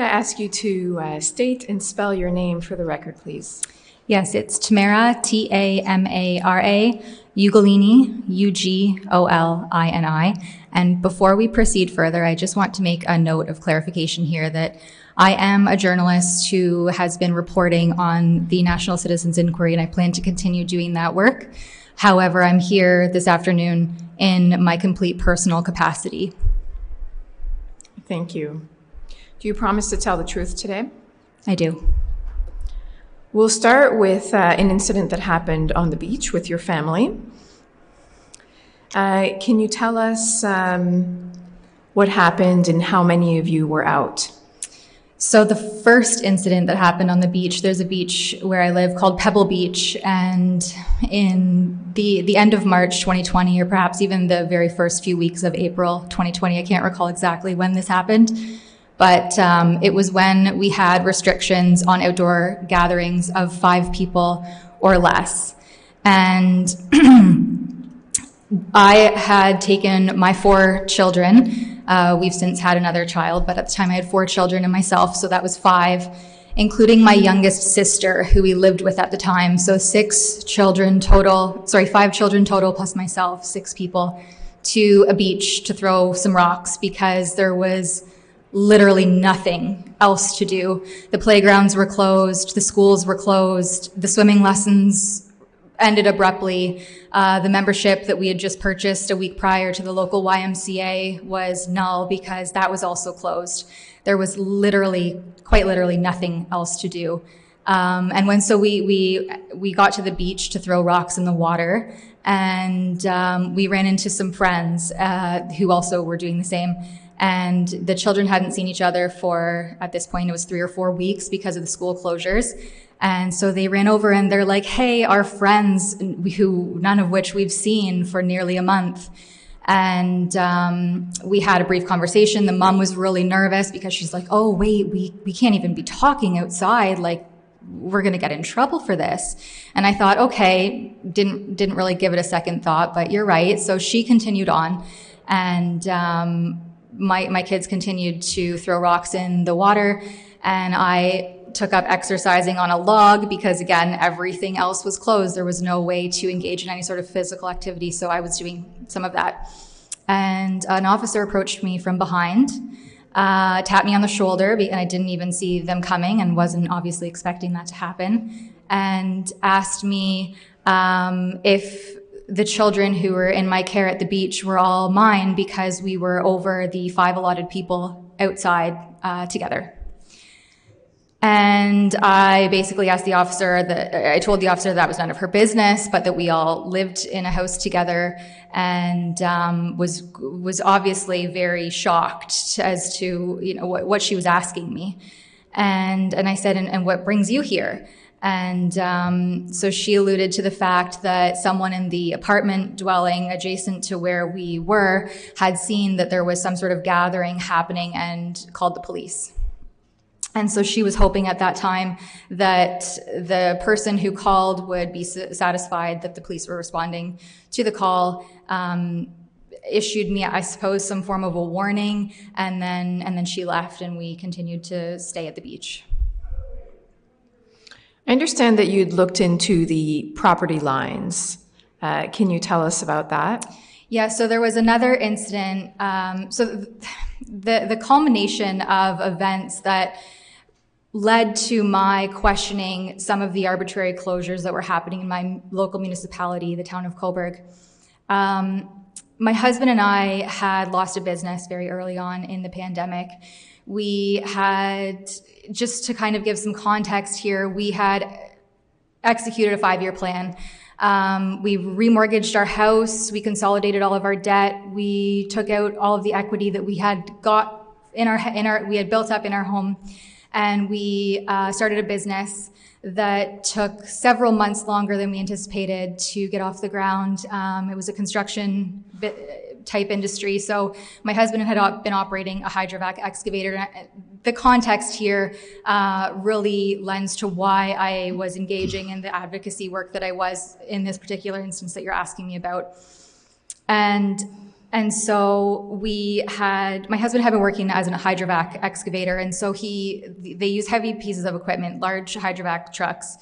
I ask you to uh, state and spell your name for the record, please? Yes, it's Tamara, T A M A R A, Ugolini, U G O L I N I. And before we proceed further, I just want to make a note of clarification here that I am a journalist who has been reporting on the National Citizens Inquiry, and I plan to continue doing that work. However, I'm here this afternoon in my complete personal capacity. Thank you. Do you promise to tell the truth today? I do. We'll start with uh, an incident that happened on the beach with your family. Uh, can you tell us um, what happened and how many of you were out? So the first incident that happened on the beach, there's a beach where I live called Pebble Beach, and in the the end of March 2020, or perhaps even the very first few weeks of April 2020, I can't recall exactly when this happened. But um, it was when we had restrictions on outdoor gatherings of five people or less. And I had taken my four children. Uh, we've since had another child, but at the time I had four children and myself, so that was five, including my youngest sister, who we lived with at the time. So six children total, sorry, five children total plus myself, six people, to a beach to throw some rocks because there was literally nothing else to do. The playgrounds were closed, the schools were closed, the swimming lessons ended abruptly. Uh, the membership that we had just purchased a week prior to the local YMCA was null because that was also closed. There was literally, quite literally, nothing else to do. Um, and when so we we we got to the beach to throw rocks in the water, and um, we ran into some friends uh, who also were doing the same and the children hadn't seen each other for at this point it was three or four weeks because of the school closures. And so they ran over and they're like hey our friends who none of which we've seen for nearly a month. And um, we had a brief conversation. The mom was really nervous because she's like oh wait we, we can't even be talking outside. Like we're going to get in trouble for this. And i thought okay didn't didn't really give it a second thought but you're right. So she continued on. And um, my, my kids continued to throw rocks in the water and I took up exercising on a log because again everything else was closed. There was no way to engage in any sort of physical activity so i was doing some of that. And an officer approached me from behind uh, tapped me on the shoulder and i didn't even see them coming and wasn't obviously expecting that to happen and asked me um, if the children who were in my care at the beach were all mine because we were over the five allotted people outside uh, together. And I basically asked the officer that I told the officer that was none of her business, but that we all lived in a house together, and um, was was obviously very shocked as to you know what, what she was asking me. And and I said, and, and what brings you here? And um, so she alluded to the fact that someone in the apartment dwelling adjacent to where we were had seen that there was some sort of gathering happening and called the police. And so she was hoping at that time that the person who called would be satisfied that the police were responding to the call. Um, issued me, I suppose, some form of a warning, and then and then she left, and we continued to stay at the beach. I understand that you'd looked into the property lines. Uh, can you tell us about that? Yeah, so there was another incident. Um, so the the culmination of events that led to my questioning some of the arbitrary closures that were happening in my local municipality, the town of Cobourg. Um, my husband and I had lost a business very early on in the pandemic. We had just to kind of give some context here, we had executed a five year plan. Um, we remortgaged our house, we consolidated all of our debt, we took out all of the equity that we had got in our, in our we had built up in our home, and we uh, started a business that took several months longer than we anticipated to get off the ground. Um, it was a construction type industry. So my husband had been operating a hydrovac excavator. The context here uh, really lends to why I was engaging in the advocacy work that I was in this particular instance that you're asking me about. And and so we had my husband had been working as a hydrovac excavator, and so he they use heavy pieces of equipment, large hydrovac trucks,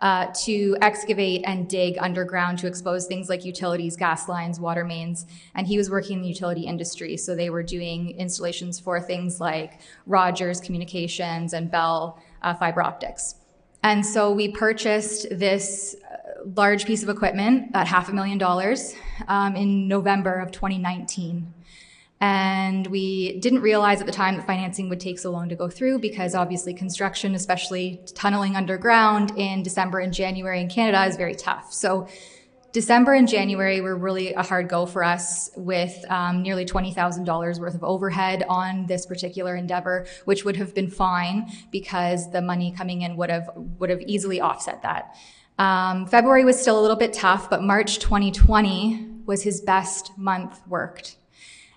uh, to excavate and dig underground to expose things like utilities, gas lines, water mains. And he was working in the utility industry, so they were doing installations for things like Rogers Communications and Bell uh, fiber optics. And so we purchased this uh, large piece of equipment at half a million dollars um, in November of 2019. And we didn't realize at the time that financing would take so long to go through because obviously construction, especially tunneling underground in December and January in Canada, is very tough. So December and January were really a hard go for us with um, nearly $20,000 worth of overhead on this particular endeavor, which would have been fine because the money coming in would have, would have easily offset that. Um, February was still a little bit tough, but March 2020 was his best month worked.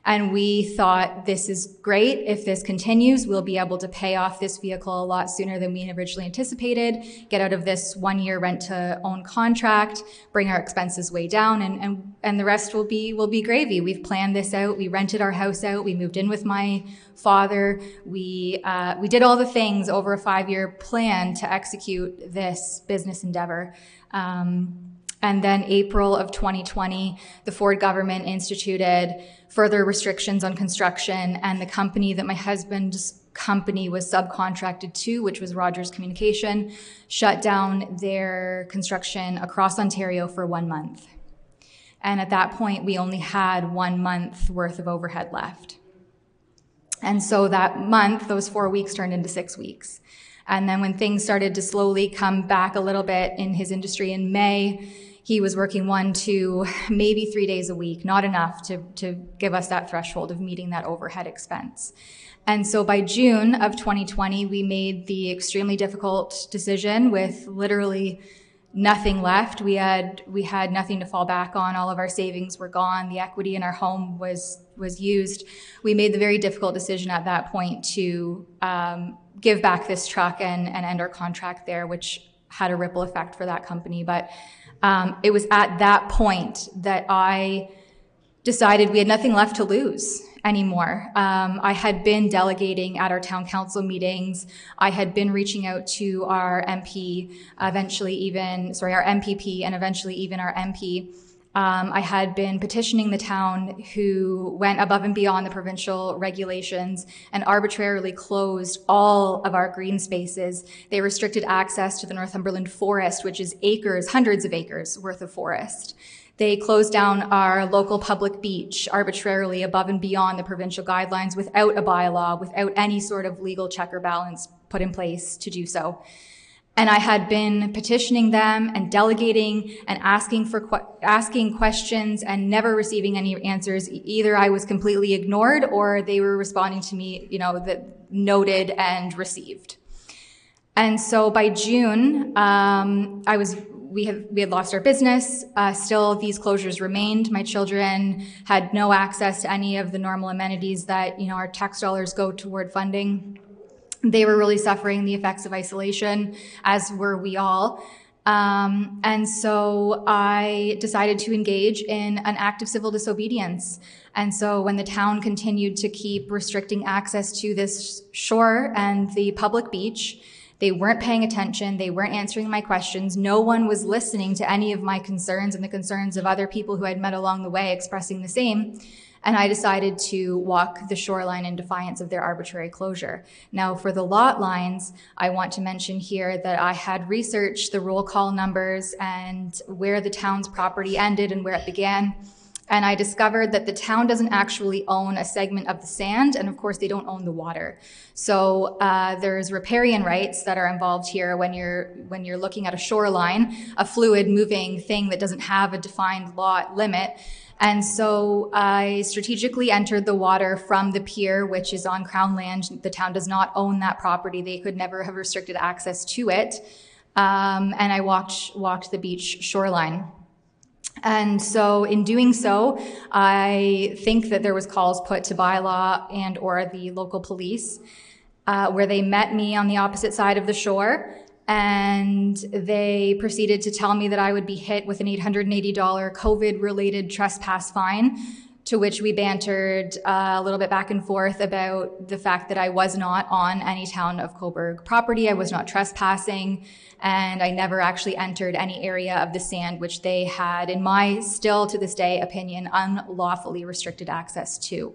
And we thought this is great. If this continues, we'll be able to pay off this vehicle a lot sooner than we originally anticipated, get out of this one year rent to own contract, bring our expenses way down, and, and, and the rest will be, will be gravy. We've planned this out. We rented our house out. We moved in with my father. We, uh, we did all the things over a five year plan to execute this business endeavor. Um, and then April of 2020, the Ford government instituted further restrictions on construction and the company that my husband's company was subcontracted to, which was Rogers Communication, shut down their construction across Ontario for one month. And at that point, we only had one month worth of overhead left. And so that month, those four weeks turned into six weeks. And then when things started to slowly come back a little bit in his industry in May, he was working one, two, maybe three days a week, not enough to, to give us that threshold of meeting that overhead expense. And so by June of 2020, we made the extremely difficult decision with literally nothing left. We had we had nothing to fall back on. All of our savings were gone. The equity in our home was was used. We made the very difficult decision at that point to um, give back this truck and, and end our contract there, which had a ripple effect for that company. But um, it was at that point that I decided we had nothing left to lose anymore. Um, I had been delegating at our town council meetings. I had been reaching out to our MP, eventually even, sorry, our MPP and eventually even our MP um, I had been petitioning the town who went above and beyond the provincial regulations and arbitrarily closed all of our green spaces. They restricted access to the Northumberland forest, which is acres, hundreds of acres worth of forest. They closed down our local public beach arbitrarily above and beyond the provincial guidelines without a bylaw, without any sort of legal check or balance put in place to do so. And I had been petitioning them and delegating and asking for que- asking questions and never receiving any answers. Either I was completely ignored or they were responding to me, you know, that noted and received. And so by June, um, I was we had we had lost our business. Uh, still, these closures remained. My children had no access to any of the normal amenities that you know our tax dollars go toward funding. They were really suffering the effects of isolation, as were we all. Um, and so I decided to engage in an act of civil disobedience. And so when the town continued to keep restricting access to this shore and the public beach, they weren't paying attention. They weren't answering my questions. No one was listening to any of my concerns and the concerns of other people who I'd met along the way expressing the same and I decided to walk the shoreline in defiance of their arbitrary closure. Now, for the lot lines, I want to mention here that I had researched the roll call numbers and where the town's property ended and where it began. And I discovered that the town doesn't actually own a segment of the sand, and of course, they don't own the water. So uh, there's riparian rights that are involved here when you're when you're looking at a shoreline, a fluid moving thing that doesn't have a defined lot limit. And so I strategically entered the water from the pier, which is on Crown land. The town does not own that property. They could never have restricted access to it. Um, and I walked, walked the beach shoreline. And so in doing so, I think that there was calls put to bylaw and or the local police, uh, where they met me on the opposite side of the shore and they proceeded to tell me that I would be hit with an $880 COVID related trespass fine to which we bantered uh, a little bit back and forth about the fact that I was not on any town of Cobourg property. I was not trespassing, and I never actually entered any area of the sand which they had, in my still to this day opinion, unlawfully restricted access to.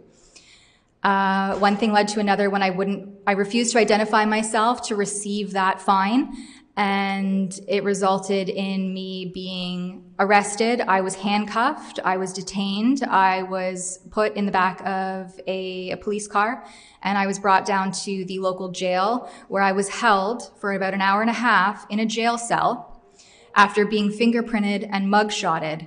Uh, one thing led to another when I wouldn't, I refused to identify myself to receive that fine and it resulted in me being arrested. I was handcuffed. I was detained. I was put in the back of a, a, police car and I was brought down to the local jail where I was held for about an hour and a half in a jail cell after being fingerprinted and mugshotted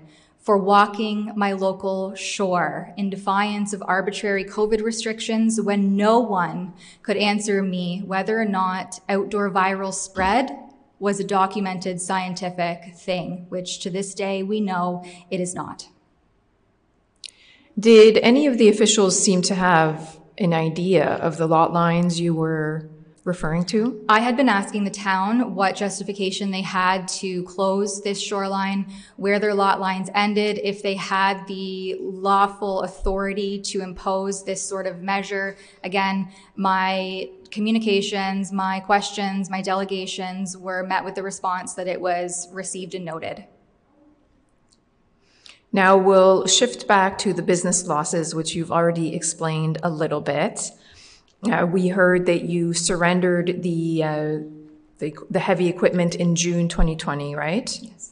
for walking my local shore in defiance of arbitrary COVID restrictions when no one could answer me whether or not outdoor viral spread was a documented scientific thing, which to this day we know it is not. Did any of the officials seem to have an idea of the lot lines you were referring to? I had been asking the town what justification they had to close this shoreline, where their lot lines ended, if they had the lawful authority to impose this sort of measure. Again, my communications, my questions, my delegations were met with the response that it was received and noted. Now we'll shift back to the business losses, which you've already explained a little bit. Uh, we heard that you surrendered the, uh, the, the heavy equipment in June 2020, right? Yes.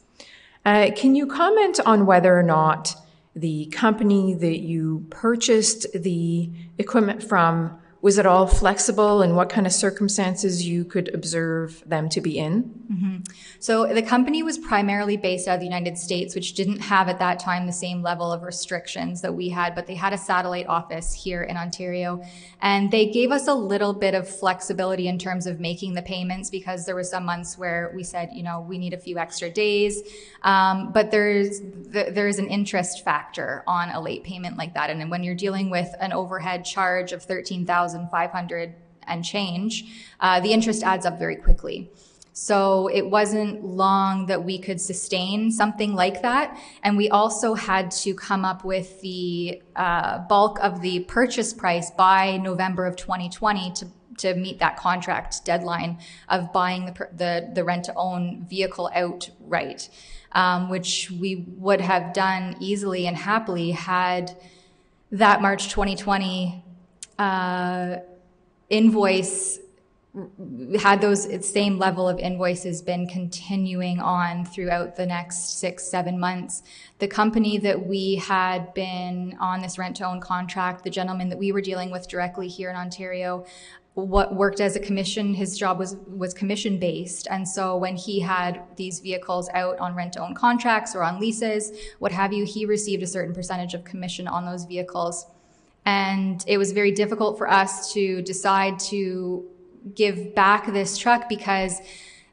Uh, can you comment on whether or not the company that you purchased the equipment from was it all flexible and what kind of circumstances you could observe them to be in? Mm-hmm. So the company was primarily based out of the United States, which didn't have at that time the same level of restrictions that we had, but they had a satellite office here in Ontario. And they gave us a little bit of flexibility in terms of making the payments because there were some months where we said, you know, we need a few extra days. Um, but there's, there's an interest factor on a late payment like that. And when you're dealing with an overhead charge of 13,000 1,500 and change, uh, the interest adds up very quickly. So it wasn't long that we could sustain something like that. And we also had to come up with the uh, bulk of the purchase price by November of 2020 to to meet that contract deadline of buying the the, the rent to own vehicle outright, um, which we would have done easily and happily had that March 2020 uh, invoice had those same level of invoices been continuing on throughout the next six, seven months, the company that we had been on this rent to own contract, the gentleman that we were dealing with directly here in Ontario, what worked as a commission, his job was was commission based, and so when he had these vehicles out on rent to own contracts or on leases, what have you, he received a certain percentage of commission on those vehicles. And it was very difficult for us to decide to give back this truck because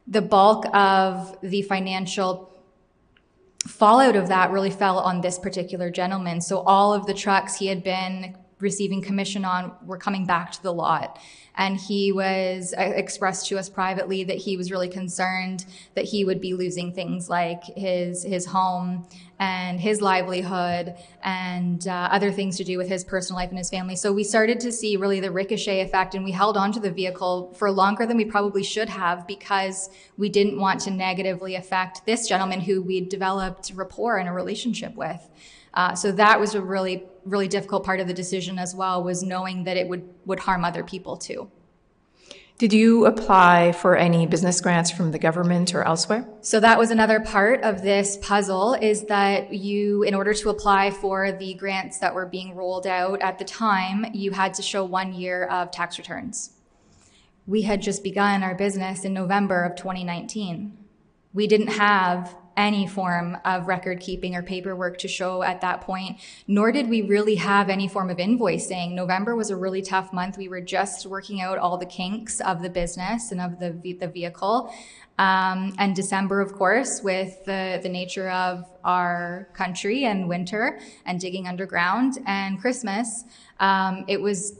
the bulk of the financial fallout of that really fell on this particular gentleman. So all of the trucks he had been receiving commission on were coming back to the lot. And he was uh, expressed to us privately that he was really concerned that he would be losing things like his, his home and his livelihood and uh, other things to do with his personal life and his family. So we started to see really the ricochet effect and we held on to the vehicle for longer than we probably should have because we didn't want to negatively affect this gentleman who we'd developed rapport and a relationship with. Uh, so that was a really, really difficult part of the decision as well, was knowing that it would, would harm other people too. Did you apply for any business grants from the government or elsewhere? So that was another part of this puzzle is that you, in order to apply for the grants that were being rolled out at the time, you had to show one year of tax returns. We had just begun our business in November of 2019. We didn't have any form of record keeping or paperwork to show at that point, nor did we really have any form of invoicing. November was a really tough month. We were just working out all the kinks of the business and of the, the vehicle. Um, and December, of course, with the, the nature of our country and winter and digging underground and Christmas, um, it was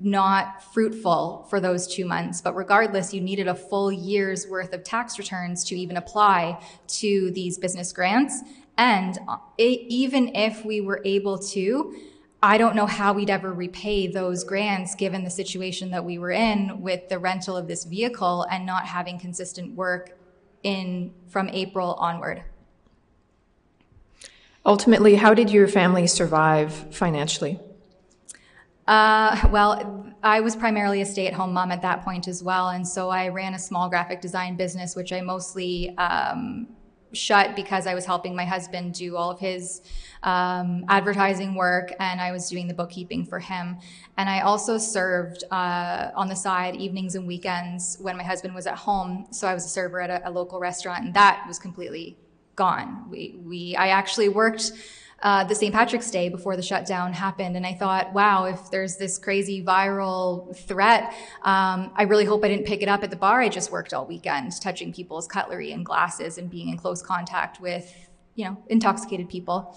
not fruitful for those two months. But regardless, you needed a full year's worth of tax returns to even apply to these business grants. And uh, e- even if we were able to, I don't know how we'd ever repay those grants given the situation that we were in with the rental of this vehicle and not having consistent work in from April onward. Ultimately, how did your family survive financially? Uh, well, I was primarily a stay at home mom at that point as well. And so I ran a small graphic design business, which I mostly um, shut because I was helping my husband do all of his um, advertising work and I was doing the bookkeeping for him. And I also served uh, on the side evenings and weekends when my husband was at home. So I was a server at a, a local restaurant and that was completely gone. We, we, I actually worked uh, the St. Patrick's Day before the shutdown happened. And I thought, wow, if there's this crazy viral threat, um, I really hope I didn't pick it up at the bar I just worked all weekend, touching people's cutlery and glasses and being in close contact with, you know, intoxicated people.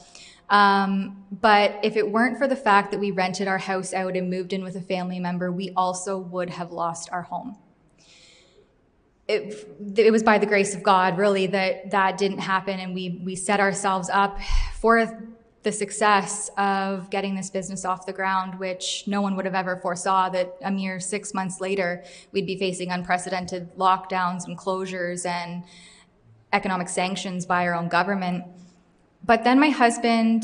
Um, but if it weren't for the fact that we rented our house out and moved in with a family member, we also would have lost our home. It, it, was by the grace of God, really, that that didn't happen, and we we set ourselves up for the success of getting this business off the ground, which no one would have ever foresaw that a mere six months later, we'd be facing unprecedented lockdowns and closures and economic sanctions by our own government. But then my husband,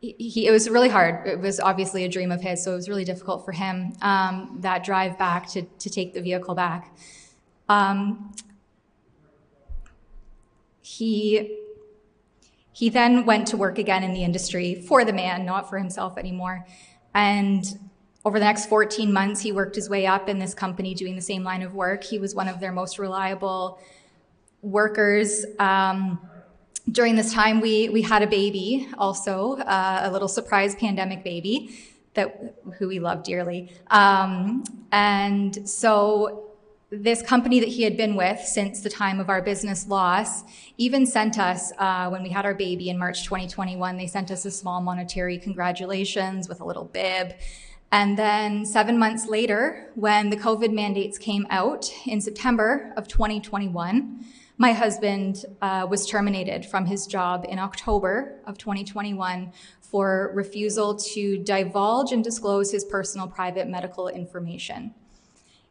he, he, it was really hard. It was obviously a dream of his, so it was really difficult for him, um, that drive back to, to take the vehicle back. Um, he he then went to work again in the industry for the man, not for himself anymore. And over the next 14 months, he worked his way up in this company doing the same line of work. He was one of their most reliable workers. Um, during this time, we, we had a baby also, uh, a little surprise pandemic baby that who we love dearly. Um, and so this company that he had been with since the time of our business loss even sent us, uh, when we had our baby in March 2021, they sent us a small monetary congratulations with a little bib. And then seven months later, when the COVID mandates came out in September of 2021, my husband uh, was terminated from his job in October of 2021 for refusal to divulge and disclose his personal private medical information.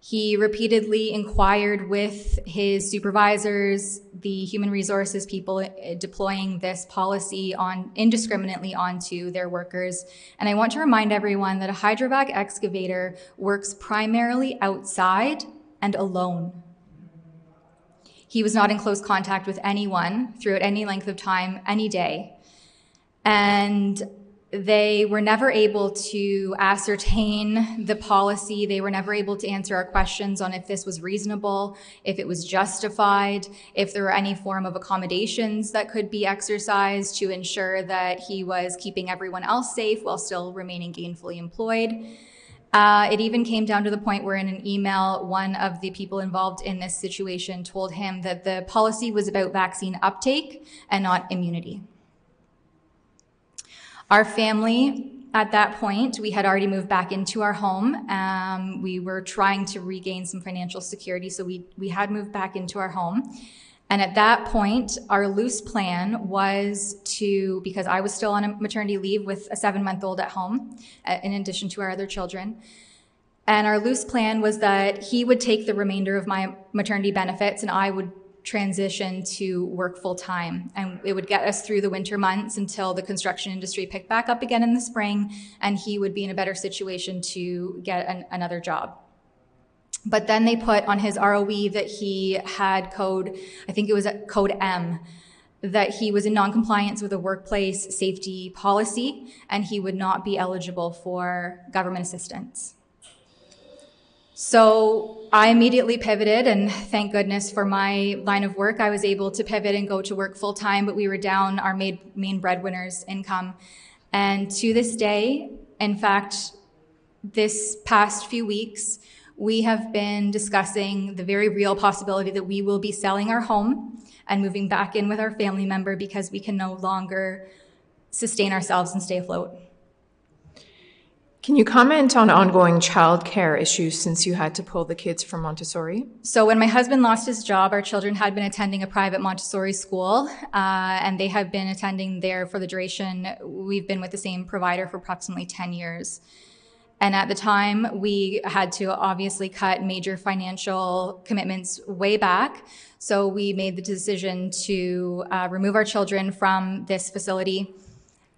He repeatedly inquired with his supervisors, the human resources people uh, deploying this policy on indiscriminately onto their workers. And I want to remind everyone that a hydrovac excavator works primarily outside and alone. He was not in close contact with anyone throughout any length of time, any day. And they were never able to ascertain the policy. They were never able to answer our questions on if this was reasonable, if it was justified, if there were any form of accommodations that could be exercised to ensure that he was keeping everyone else safe while still remaining gainfully employed. Uh, it even came down to the point where, in an email, one of the people involved in this situation told him that the policy was about vaccine uptake and not immunity. Our family, at that point, we had already moved back into our home. Um, we were trying to regain some financial security, so we, we had moved back into our home. And at that point, our loose plan was to, because I was still on a maternity leave with a seven month old at home, uh, in addition to our other children. And our loose plan was that he would take the remainder of my maternity benefits and I would transition to work full time. And it would get us through the winter months until the construction industry picked back up again in the spring, and he would be in a better situation to get an, another job. But then they put on his ROE that he had code, I think it was code M, that he was in noncompliance with a workplace safety policy and he would not be eligible for government assistance. So I immediately pivoted, and thank goodness for my line of work, I was able to pivot and go to work full time, but we were down our main, breadwinner's income. And to this day, in fact, this past few weeks, we have been discussing the very real possibility that we will be selling our home and moving back in with our family member because we can no longer sustain ourselves and stay afloat. Can you comment on ongoing childcare issues since you had to pull the kids from Montessori? So when my husband lost his job, our children had been attending a private Montessori school, uh, and they have been attending there for the duration. We've been with the same provider for approximately 10 years. And at the time, we had to obviously cut major financial commitments way back. So we made the decision to uh, remove our children from this facility.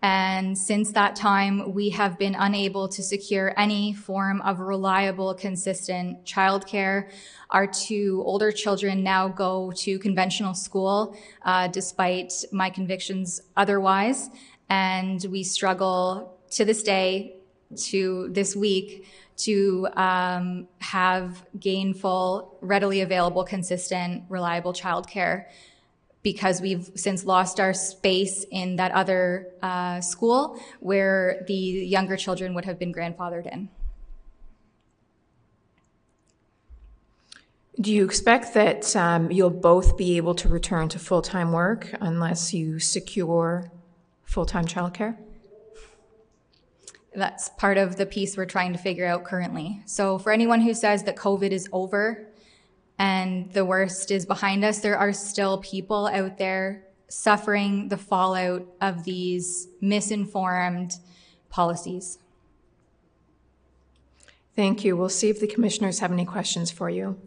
And since that time, we have been unable to secure any form of reliable, consistent childcare. Our two older children now go to conventional school, uh, despite my convictions otherwise. And we struggle to this day, to this week, to um, have gainful, readily available, consistent, reliable childcare because we've since lost our space in that other uh, school where the younger children would have been grandfathered in. Do you expect that um, you'll both be able to return to full time work unless you secure full time childcare? That's part of the piece we're trying to figure out currently. So, for anyone who says that COVID is over and the worst is behind us, there are still people out there suffering the fallout of these misinformed policies. Thank you. We'll see if the commissioners have any questions for you.